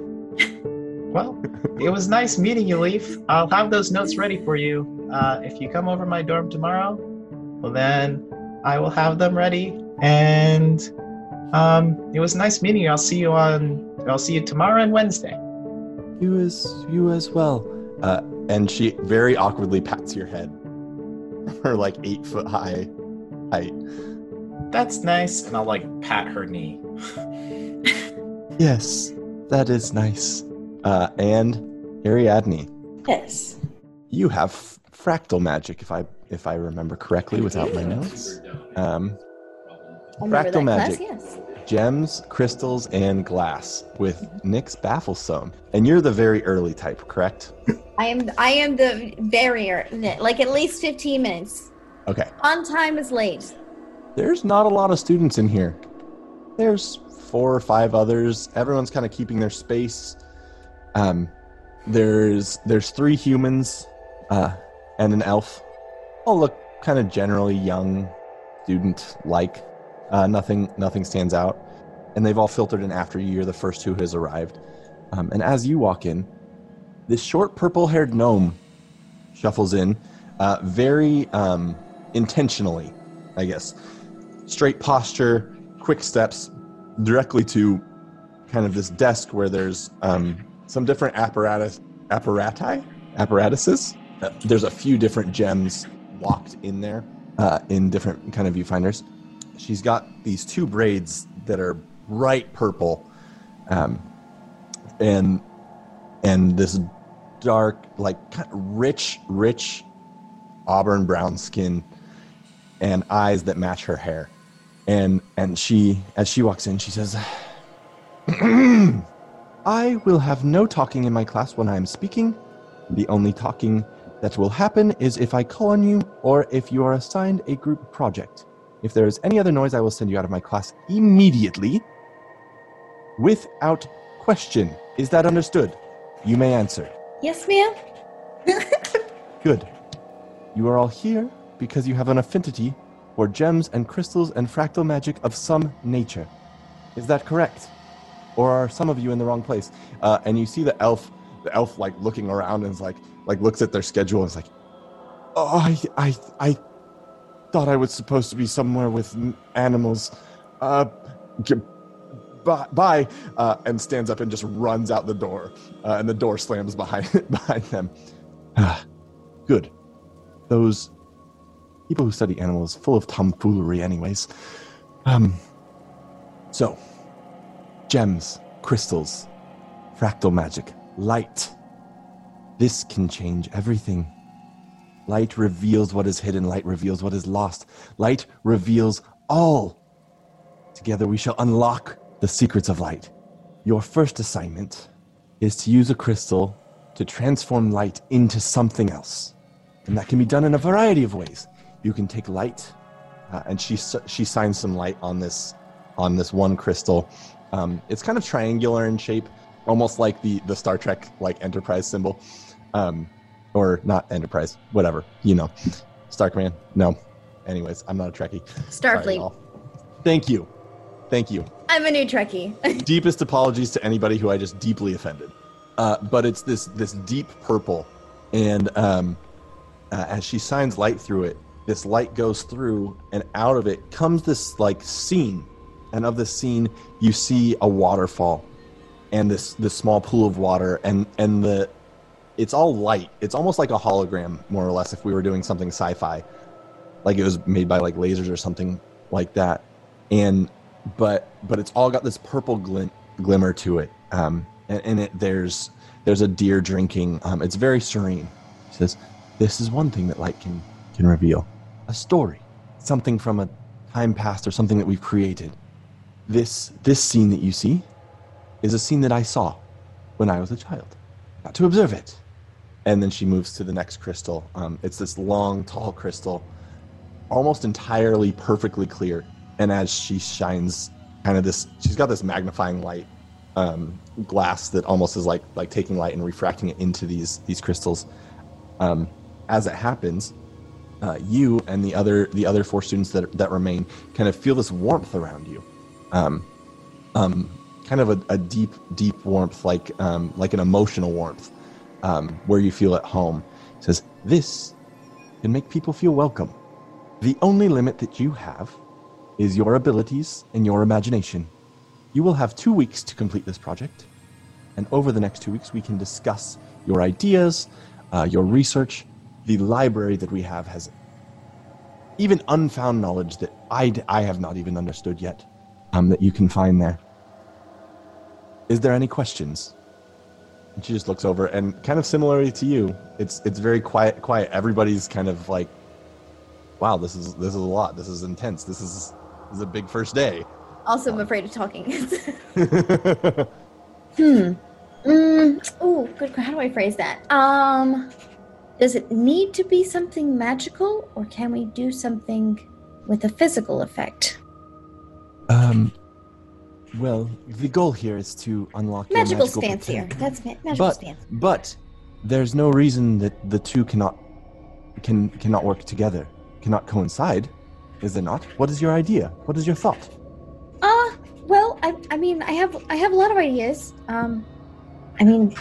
Well, it was nice meeting you, Leaf. I'll have those notes ready for you. Uh, if you come over my dorm tomorrow, well, then I will have them ready. And um, it was nice meeting you. I'll see you on. I'll see you tomorrow and Wednesday. You as you as well. Uh, and she very awkwardly pats your head. <laughs> Her like eight foot high height. That's nice. And I'll like pat her knee. <laughs> Yes, that is nice. Uh, and Ariadne, Yes. you have f- fractal magic, if I if I remember correctly, without my notes. Um, I remember Fractal that magic. Class, yes. Gems, crystals, and glass with Nick's Bafflestone. And you're the very early type, correct? I am. I am the barrier. Like at least fifteen minutes. Okay. On time is late. There's not a lot of students in here. There's four or five others. Everyone's kind of keeping their space. Um, there's there's three humans uh, and an elf. All look kind of generally young, student like. Uh, nothing nothing stands out, and they've all filtered in after you. You're the first who has arrived. Um, and as you walk in, this short purple-haired gnome shuffles in, uh, very um, intentionally, I guess straight posture, quick steps directly to kind of this desk where there's um, some different apparatus apparati apparatuses. Uh, there's a few different gems locked in there uh, in different kind of viewfinders. She's got these two braids that are bright purple, um, and and this dark, like rich, rich auburn brown skin and eyes that match her hair. And and she as she walks in, she says, <clears throat> I will have no talking in my class when I am speaking. The only talking that will happen is if I call on you or if you are assigned a group project. If there is any other noise, I will send you out of my class immediately without question. Is that understood? You may answer. Yes, ma'am. <laughs> Good. You are all here because you have an affinity for gems and crystals and fractal magic of some nature. Is that correct? Or are some of you in the wrong place? Uh, and you see the elf, the elf like looking around and is like, like looks at their schedule and is like, oh, I, I, I thought I was supposed to be somewhere with animals. Uh, bye. Uh, and stands up and just runs out the door, uh, and the door slams behind <laughs> behind them. Ah, good. Those people who study animals full of tomfoolery, anyways. Um. So, gems, crystals, fractal magic, light. This can change everything. Light reveals what is hidden, light reveals what is lost, light reveals all. Together we shall unlock the secrets of light. Your first assignment is to use a crystal to transform light into something else. And that can be done in a variety of ways. You can take light, uh, and she she signs some light on this on this one crystal. Um, it's kind of triangular in shape, almost like the the Star Trek like Enterprise symbol, um, or not Enterprise, whatever you know. Star Command, no. Anyways, I'm not a Trekkie. Starfleet. y'all. Thank you, thank you I'm a new Trekkie. <laughs> deepest apologies to anybody who I just deeply offended. Uh, but it's this this deep purple, and um, uh, as she shines light through it, this light goes through, and out of it comes this like scene, and of this scene you see a waterfall, and this this small pool of water, and and the it's all light. It's almost like a hologram, more or less, if we were doing something sci-fi, like it was made by like lasers or something like that, and but but it's all got this purple glint, glimmer to it. Um, and in it, there's there's a deer drinking. Um, it's very serene. He says, "This is one thing that light can can reveal: a story, something from a time past or something that we've created. This this scene that you see is a scene that I saw when I was a child. Got to observe it." And then she moves to the next crystal. Um, it's this long, tall crystal, almost entirely perfectly clear. And as she shines, kind of this, she's got this magnifying light um, glass that almost is like like taking light and refracting it into these these crystals. Um, as it happens, uh, you and the other the other four students that that remain kind of feel this warmth around you, um, um, kind of a, a deep deep warmth, like um, like an emotional warmth, um, where you feel at home. Says this can make people feel welcome. The only limit that you have is your abilities and your imagination. You will have two weeks to complete this project, and over the next two weeks, we can discuss your ideas, uh, your research. The library that we have has even unfound knowledge that I, I have not even understood yet um, that you can find there. Is there any questions? And she just looks over, and kind of similarly to you, it's it's very quiet. Quiet. Everybody's kind of like, "Wow, this is this is a lot. This is intense. This is this is a big first day." Also, I'm afraid of talking. <laughs> <laughs> hmm. Mm, oh, good. How do I phrase that? Um, does it need to be something magical, or can we do something with a physical effect? Um. Well, the goal here is to unlock your magical fancier. potential. That's ma- magical's But fancy. but there's no reason that the two cannot can cannot work together, cannot coincide. Is there not? What is your idea? What is your thought? Uh, well, I, I mean, I have, I have a lot of ideas. Um, I mean,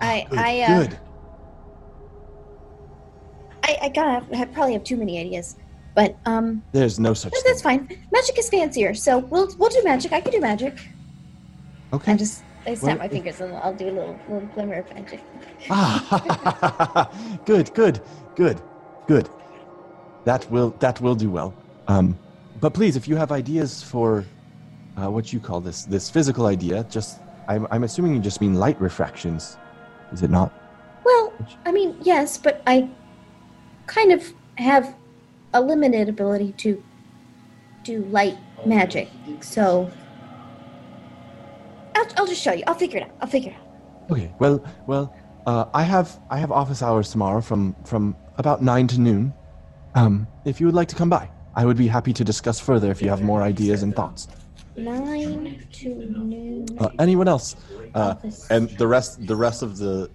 I, Good. I, uh, good. I, I gotta, I probably have too many ideas, but um, There's no such thing. that's fine. Magic is fancier, so we'll, we'll do magic. I can do magic. Okay. I just, I snap Well, my fingers and I'll do a little, little glimmer of magic. Ah, <laughs> good, good, good, good. That will that will do well. Um, but please, if you have ideas for uh, what you call this this physical idea, just I'm I'm assuming you just mean light refractions, is it not? Well, I mean, yes, but I kind of have a limited ability to do light magic, so I'll, I'll just show you. I'll figure it out. I'll figure it out. Okay. Well, well, uh, I have I have office hours tomorrow from from about nine to noon. Um, if you would like to come by, I would be happy to discuss further if you have more ideas and thoughts. Nine to noon. Uh, anyone else? Uh, and the rest the rest of the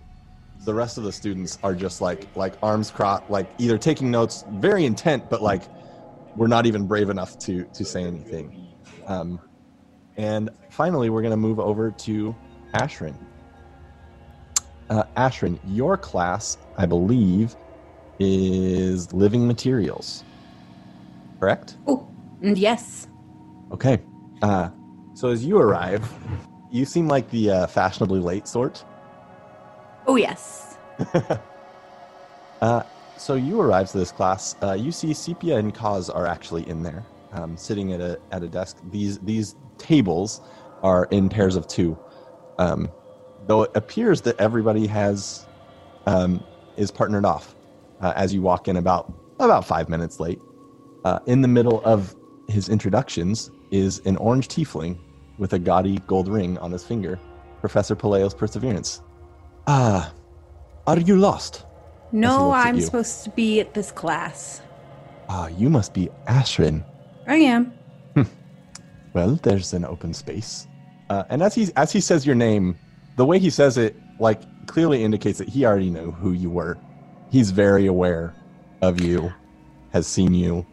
the rest of the students are just like like arms crossed, like either taking notes, very intent, but like we're not even brave enough to to say anything. Um, and finally, we're gonna move over to Ashrin. Uh, Ashrin, your class, I believe, is living materials. Correct? Oh, and yes. Okay. Uh, so as you arrive, you seem like the uh, fashionably late sort. Oh, yes. <laughs> Uh, so you arrive to this class. Uh, you see Sepia and Kaz are actually in there, um, sitting at a at a desk. These these tables are in pairs of two. Um, though it appears that everybody has um, is partnered off uh, as you walk in about about five minutes late. Uh, in the middle of his introductions is an orange tiefling with a gaudy gold ring on his finger, Professor Paleo's Perseverance. Ah, Are you lost? No, I'm supposed to be at this class. Ah, you must be Ashrin. I am. Well, there's an open space. Uh, and as he as he says your name, the way he says it, like clearly indicates that he already knew who you were. He's very aware of you, has seen you,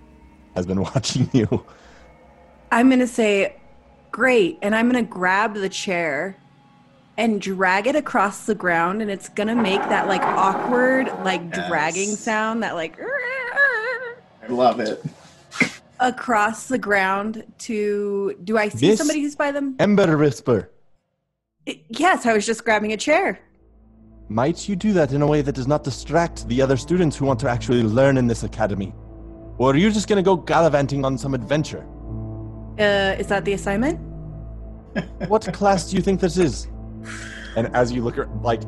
has been <laughs> watching you. I'm going to say, great. And I'm going to grab the chair and drag it across the ground. And it's going to make that like awkward, like Yes. dragging sound that like I love it. across the ground to. Do I see This- somebody who's by them? Ember Whisper, I- Yes, I was just grabbing a chair. might you do that in a way that does not distract the other students who want to actually learn in this academy? Or are you just going to go gallivanting on some adventure? Uh, is that the assignment? what class do you think this is? And as you look at like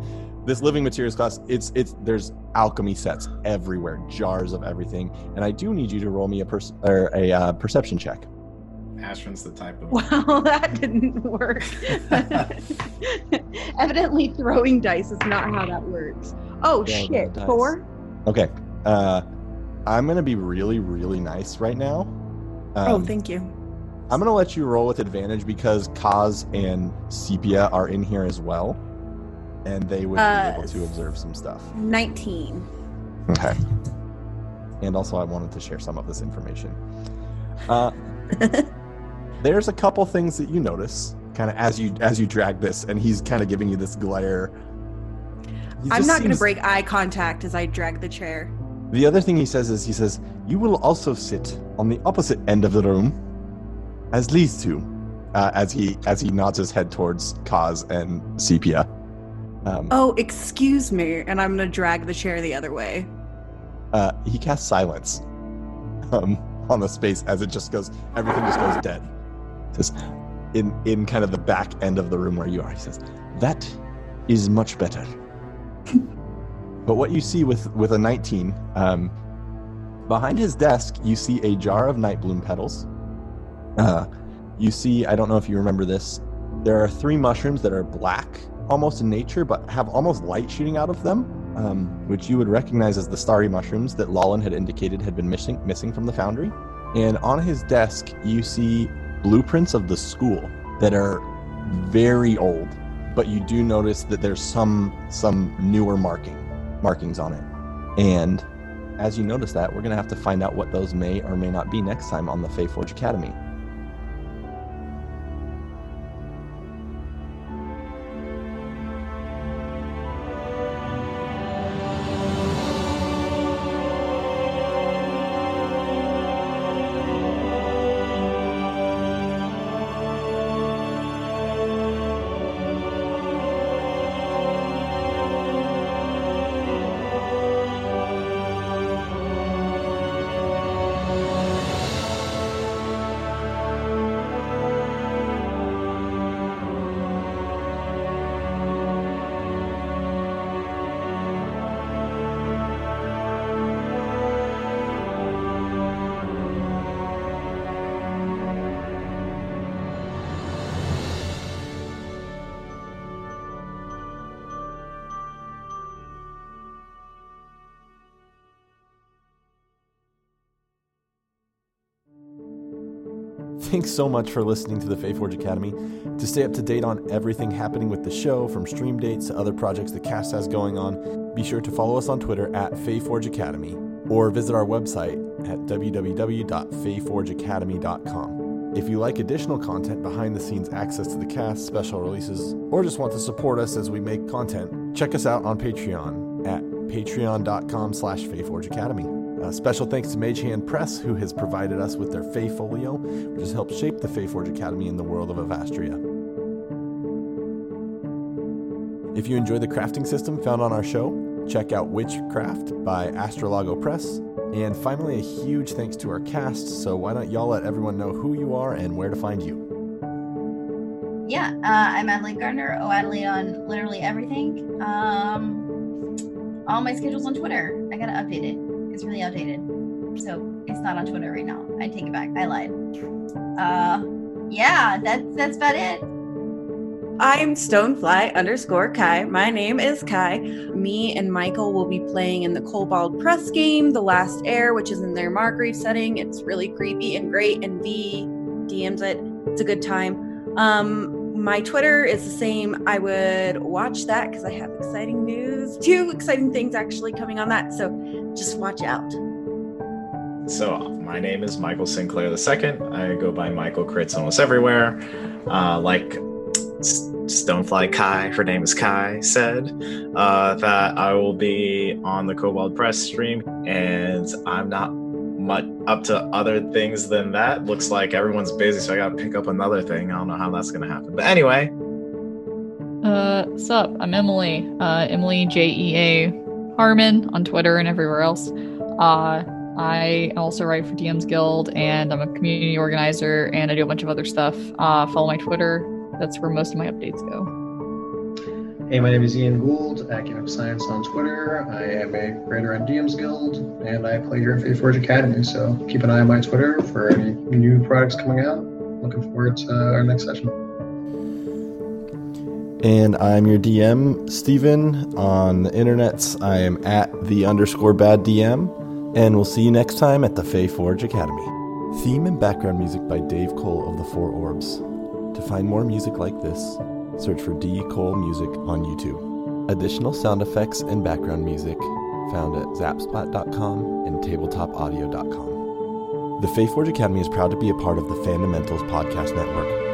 this living materials class, it's it's there's alchemy sets everywhere, jars of everything. And I do need you to roll me a pers- or a uh, perception check. Ashrin's the type of. <laughs> Well, that didn't work. <laughs> Evidently, throwing dice is not how that works. Oh Yeah, shit! Four. Okay, uh, I'm gonna be really really nice right now. Um, oh, thank you. I'm gonna let you roll with advantage because Kaz and Sepia are in here as well, and they would Uh, be able to observe some stuff. Nineteen. Okay. And also, I wanted to share some of this information. Uh, <laughs> there's a couple things that you notice, kind of as you as you drag this, and he's kind of giving you this glare. He I'm not going to break eye contact as I drag the chair. The other thing he says is he says you will also sit on the opposite end of the room, as these two, uh, as he as he nods his head towards Kaz and Sepia. Um, Oh, excuse me, and I'm going to drag the chair the other way. uh, he casts silence um, on the space as it just goes everything just goes dead says in in kind of the back end of the room where you are he says that is much better <laughs> but what you see with with a 19 um, behind his desk you see a jar of night bloom petals uh, you see i don't know if you remember this there are three mushrooms that are black almost in nature but have almost light shooting out of them um, which you would recognize as the starry mushrooms that Lawlin had indicated had been missing missing from the foundry. And on his desk, you see blueprints of the school that are very old, but you do notice that there's some some newer marking markings on it. And as you notice that, we're gonna have to find out what those may or may not be next time on the Fayforge Academy. Thanks so much for listening to the Fayforge Academy. To stay up to date on everything happening with the show, from stream dates to other projects the cast has going on, be sure to follow us on Twitter at Fayforge Academy or visit our website at www.fayforgeacademy.com. If you like additional content, behind the scenes access to the cast, special releases, or just want to support us as we make content, check us out on Patreon at patreon.com slash Fayforge Academy. Special thanks to Mage Hand Press, who has provided us with their Fey Folio, which has helped shape the Fayforge Academy in the world of Avastria. If you enjoy the crafting system found on our show, check out Witchcraft by Astrolago Press. And finally, a huge thanks to our cast. So why don't y'all let everyone know who you are and where to find you? Yeah, uh, I'm Adelaide Gardner. Oh, Adelaide on literally everything. Um, all my schedules on Twitter. I gotta update it. It's really outdated, so it's not on Twitter right now. I take it back. I lied. Uh, yeah, that's that's about it. I'm Stonefly underscore Kai. My name is Kai. Me and Michael will be playing in the Kobold Press game, The Last Air, which is in their Margreve setting. It's really creepy and great, and V DMs it. It's a good time. Um, my Twitter is the same. I would watch that because I have exciting news. Two exciting things actually coming on that. So just watch out. So, my name is Michael Sinclair II. I go by Michael Crits almost everywhere. Uh, like Stonefly Kai, her name is Kai, said uh, that I will be on the Kobold Press stream, and I'm not much up to other things than that. Looks like everyone's busy, so I gotta pick up another thing. I don't know how that's gonna happen. But anyway. Uh, sup? I'm Emily. Uh, Emily J E A Harmon on Twitter and everywhere else. Uh, I also write for DM's Guild and I'm a community organizer and I do a bunch of other stuff. Uh, follow my Twitter. That's where most of my updates go. Hey, my name is Ian Gould, Academic Science on Twitter. I am a writer on DM's Guild and I play here at Fayforge Academy. So keep an eye on my Twitter for any new products coming out. Looking forward to uh, our next session. And I'm your DM, Steven. On the internets, I am at the underscore bad DM. And we'll see you next time at the Fae Forge Academy. Theme and background music by Dave Cole of the Four Orbs. To find more music like this, search for D. Cole Music on YouTube. Additional sound effects and background music found at zapsplat.com and tabletopaudio.com. The Fae Forge Academy is proud to be a part of the Fundamentals Podcast Network